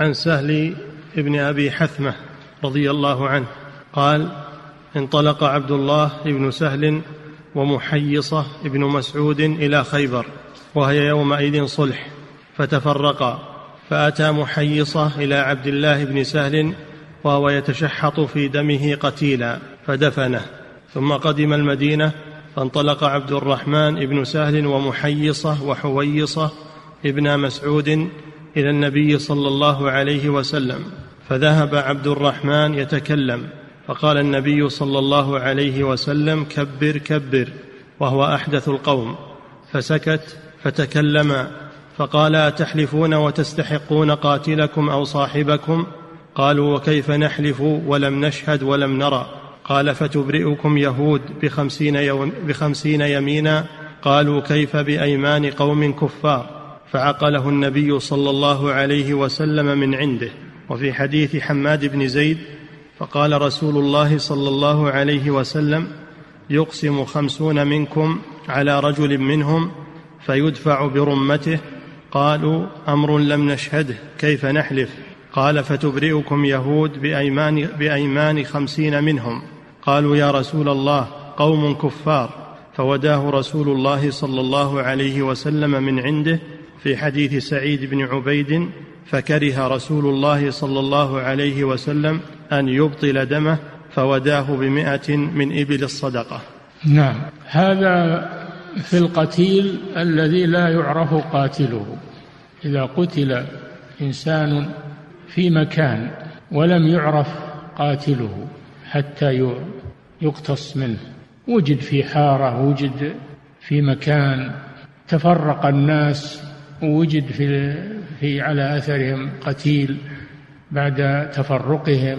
عن سهل بن أبي حثمة رضي الله عنه قال انطلق عبد الله بن سهل ومحيصة بن مسعود إلى خيبر وهي يومئذ صلح فتفرقا فأتى محيصة إلى عبد الله بن سهل وهو يتشحط في دمه قتيلا فدفنه ثم قدم المدينة فانطلق عبد الرحمن بن سهل ومحيصة وحويصة ابن مسعود إلى النبي صلى الله عليه وسلم فذهب عبد الرحمن يتكلم فقال النبي صلى الله عليه وسلم كبر كبر وهو أحدث القوم فسكت فتكلم فقال أتحلفون وتستحقون قاتلكم أو صاحبكم؟ قالوا وكيف نحلف ولم نشهد ولم نرى؟ قال فتبرئكم يهود بخمسين, يوم بخمسين يمينا؟ قالوا كيف بأيمان قوم كفار؟ فعقله النبي صلى الله عليه وسلم من عنده. وفي حديث حماد بن زيد فقال رسول الله صلى الله عليه وسلم يقسم خمسون منكم على رجل منهم فيدفع برمته. قالوا أمر لم نشهده كيف نحلف؟ قال فتبرئكم يهود بأيمان, بأيمان خمسين منهم. قالوا يا رسول الله قوم كفار. فوداه رسول الله صلى الله عليه وسلم من عنده في حديث سعيد بن عبيد فكره رسول الله صلى الله عليه وسلم أن يبطل دمه فوداه بمائة من إبل الصدقة. نعم. هذا في القتيل الذي لا يعرف قاتله. إذا قتل إنسان في مكان ولم يعرف قاتله حتى يقتص منه. وجد في حارة وجد في مكان تفرق الناس ووجد في في على أثرهم قتيل بعد تفرقهم.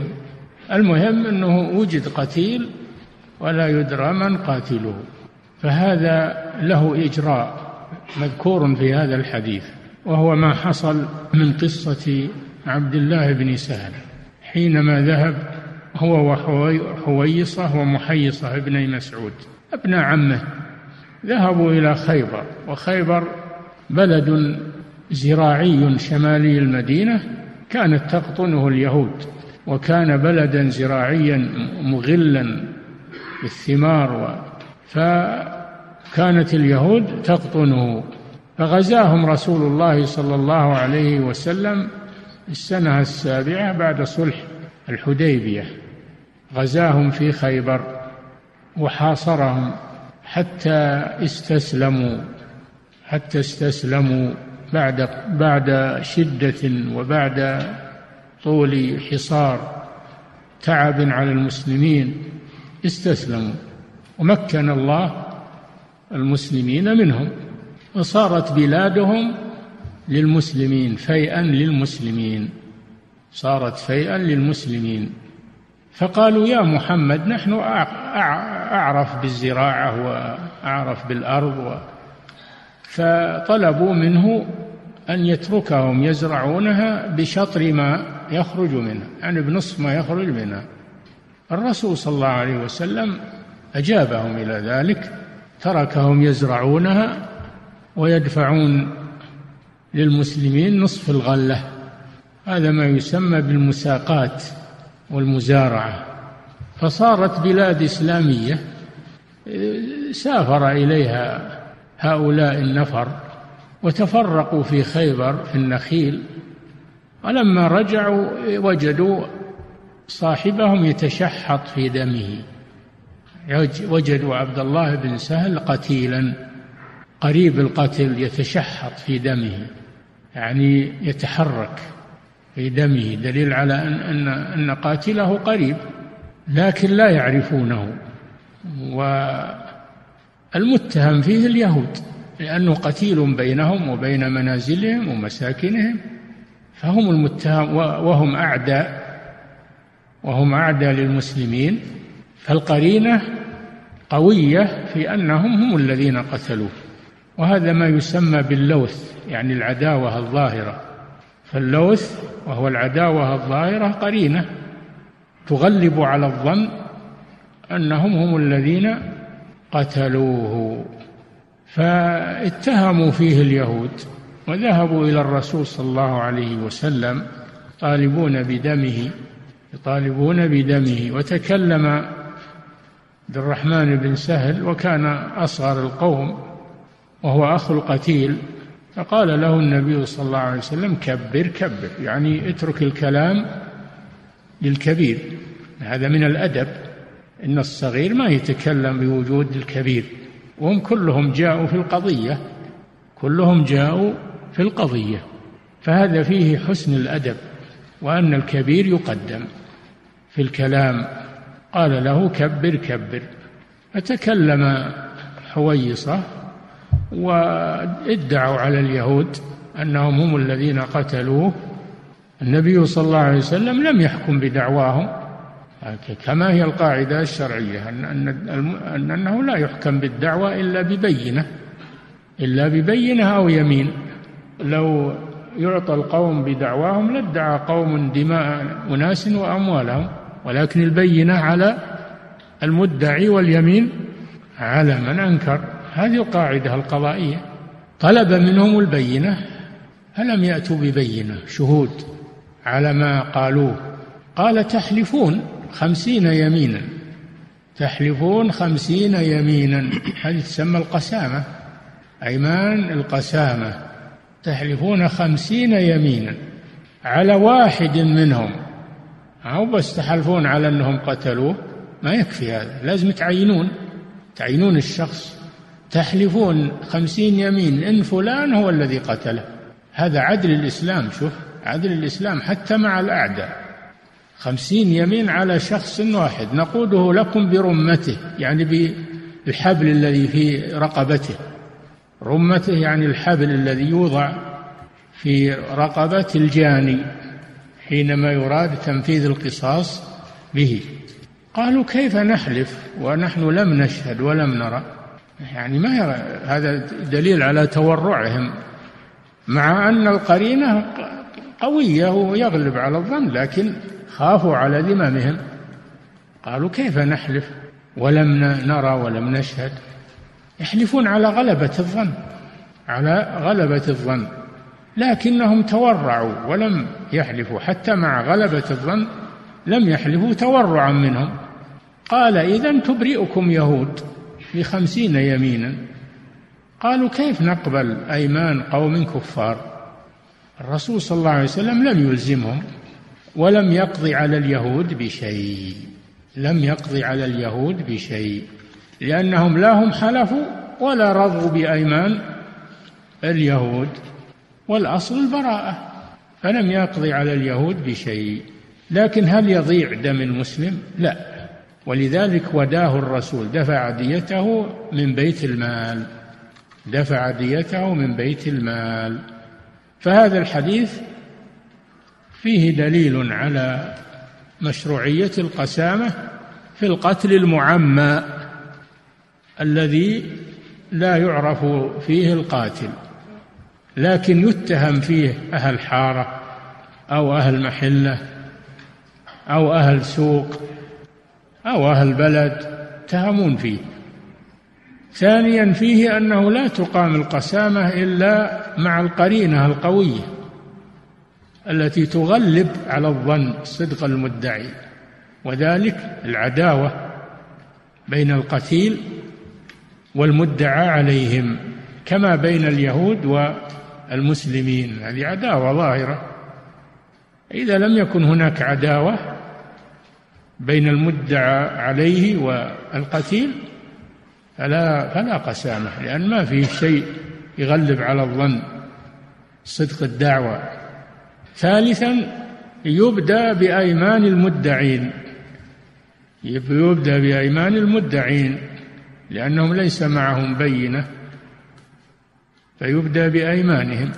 المهم أنه وجد قتيل ولا يدرى من قاتله. فهذا له إجراء مذكور في هذا الحديث وهو ما حصل من قصة عبد الله بن سهل. حينما ذهب هو وحويصة ومحيصة ابن مسعود ابن عمه ذهبوا إلى خيبر وخيبر بلد زراعي شمالي المدينة كانت تقطنه اليهود وكان بلدا زراعيا مغلا بالثمار فكانت اليهود تقطنه. فغزاهم رسول الله صلى الله عليه وسلم السنة السابعة بعد صلح الحديبية. غزاهم في خيبر وحاصرهم حتى استسلموا. حتى استسلموا بعد بعد شدة وبعد طول حصار تعب على المسلمين استسلموا. ومكن الله المسلمين منهم وصارت بلادهم للمسلمين فيئا للمسلمين. صارت فيئا للمسلمين. فقالوا يا محمد نحن أعرف بالزراعة وأعرف بالأرض فطلبوا منه أن يتركهم يزرعونها بشطر ما يخرج منها يعني بنصف ما يخرج منها. الرسول صلى الله عليه وسلم أجابهم إلى ذلك تركهم يزرعونها ويدفعون للمسلمين نصف الغلة. هذا ما يسمى بالمساقات والمزارعة. فصارت بلاد إسلامية سافر إليها هؤلاء النفر وتفرقوا في خيبر في النخيل ولما رجعوا وجدوا صاحبهم يتشحط في دمه. وجدوا عبد الله بن سهل قتيلا قريب القتل يتشحط في دمه يعني يتحرك في دمه دليل على أن أن أن قاتله قريب لكن لا يعرفونه. والمتهم فيه اليهود لأنه قتيل بينهم وبين منازلهم ومساكنهم فهم المتهم وهم أعداء وهم أعداء للمسلمين فالقرينة قوية في أنهم هم الذين قتلوه. وهذا ما يسمى باللوث يعني العداوة الظاهرة. فاللوث وهو العداوة الظاهرة قرينة تغلب على الظن أنهم هم الذين قتلوه فاتهموا فيه اليهود وذهبوا إلى الرسول صلى الله عليه وسلم يطالبون بدمه يطالبون بدمه وتكلم عبد الرحمن بن سهل وكان أصغر القوم وهو أخو القتيل فقال له النبي صلى الله عليه وسلم كبر كبر يعني اترك الكلام للكبير هذا من الأدب. إن الصغير ما يتكلم بوجود الكبير وهم كلهم جاءوا في القضية كلهم جاءوا في القضية فهذا فيه حسن الأدب وأن الكبير يقدم في الكلام. قال له كبر كبر. فتكلم حويصة وادعوا على اليهود أنهم هم الذين قتلوه. النبي صلى الله عليه وسلم لم يحكم بدعواهم. كما هي القاعدة الشرعية أن, أن أنه لا يحكم بالدعوة إلا ببينة إلا ببينة أو يمين. لو يعطى القوم بدعواهم لادعى قوم دماء أناس وأموالهم ولكن البينة على المدعي واليمين على من أنكر. هذه القاعدة القضائية. طلب منهم البينة. فلم يأتوا ببينة؟ شهود على ما قالوه. قال تحلفون. خمسين يمينا. تحلفون خمسين يمينا. هذه تسمى القسامة. أيمان القسامة. تحلفون خمسين يمينا. على واحد منهم. أو بس تحلفون على أنهم قتلوه. ما يكفي هذا. لازم تعينون. تعينون الشخص. تحلفون خمسين يمين. إن فلان هو الذي قتله. هذا عدل الإسلام. شوف عدل الإسلام حتى مع الأعداء. خمسين يمين على شخص واحد نقوده لكم برمته يعني بالحبل الذي في رقبته. رمته يعني الحبل الذي يوضع في رقبة الجاني حينما يراد تنفيذ القصاص به. قالوا كيف نحلف؟ ونحن لم نشهد ولم نرى. يعني ما هذا دليل على تورعهم مع أن القرينة قوية ويغلب على الظن لكن خافوا على ذممهم قالوا كيف نحلف؟ ولم نرى ولم نشهد. يحلفون على غلبة الظن على غلبة الظن. لكنهم تورعوا ولم يحلفوا حتى مع غلبة الظن لم يحلفوا تورعا منهم. قال إذا تبرئكم يهود بخمسين يمينا. قالوا كيف نقبل أيمان قوم كفار؟ الرسول صلى الله عليه وسلم لم يلزمهم. ولم يقضي على اليهود بشيء. لم يقضي على اليهود بشيء. لأنهم لا هم حلفوا ولا رضوا بأيمان اليهود والأصل البراءة. فلم يقضي على اليهود بشيء. لكن هل يضيع دم المسلم؟ لا. ولذلك وداه الرسول دفع ديته من بيت المال. دفع ديته من بيت المال. فهذا الحديث فيه دليل على مشروعية القسامة في القتل المعمى الذي لا يعرف فيه القاتل لكن يتهم فيه أهل حارة أو أهل محلة أو أهل سوق أو أهل بلد تهمون فيه. ثانيا فيه أنه لا تقام القسامة إلا مع القرينة القوية. التي تغلب على الظن صدق المدعي وذلك العداوة بين القتيل والمدعى عليهم كما بين اليهود والمسلمين. هذه عداوة ظاهرة. إذا لم يكن هناك عداوة بين المدعى عليه والقتيل فلا فلا قسامة لأن ما فيه شيء يغلب على الظن صدق الدعوة. ثالثا يبدأ بأيمان المدعين. يبدأ بأيمان المدعين لأنهم ليس معهم بينة فيبدأ بأيمانهم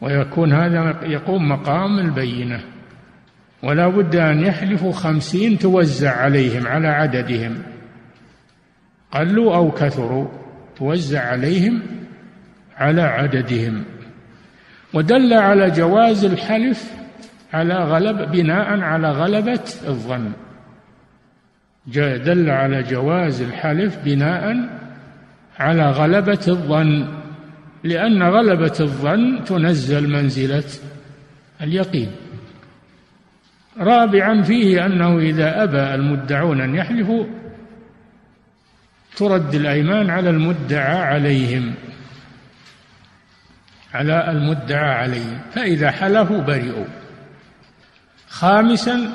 ويكون هذا يقوم مقام البينة. ولا بد أن يحلفوا خمسين توزع عليهم على عددهم. قلوا أو كثروا توزع عليهم على عددهم. ودل على جواز الحلف على غلب بناء على غلبة الظن. دل على جواز الحلف بناء على غلبة الظن لأن غلبة الظن تنزل منزلة اليقين. رابعا فيه أنه إذا أبى المدعون أن يحلفوا ترد الأيمان على المدعى عليهم. على المدعى عليهم فإذا حلفوا برئوا خامسا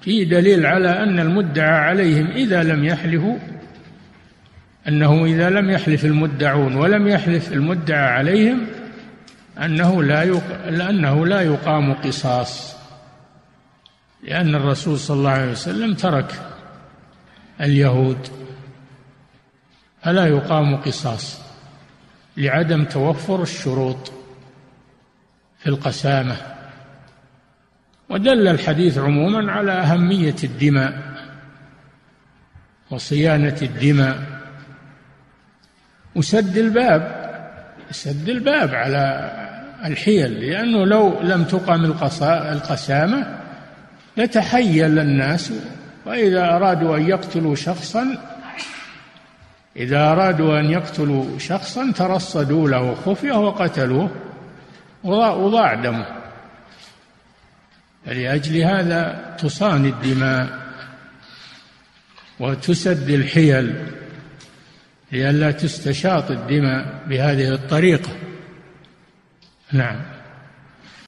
في دليل على أن المدعى عليهم إذا لم يحلفوا أنه إذا لم يحلف المدعون ولم يحلف المدعى عليهم أنه لا. لأنه لا يقام قصاص لأن الرسول صلى الله عليه وسلم ترك اليهود فلا يقام قصاص لعدم توفر الشروط في القسامة. ودل الحديث عموما على أهمية الدماء وصيانة الدماء. وسد الباب سد الباب على الحيل لأنه لو لم تقم القسامة لتحيل الناس وإذا أرادوا أن يقتلوا شخصا إذا أرادوا أن يقتلوا شخصا ترصدوا له خفية وقتلوه وضاع دمه. فلأجل هذا تصان الدماء وتسد الحيل لئلا تستشاط الدماء بهذه الطريقة. نعم.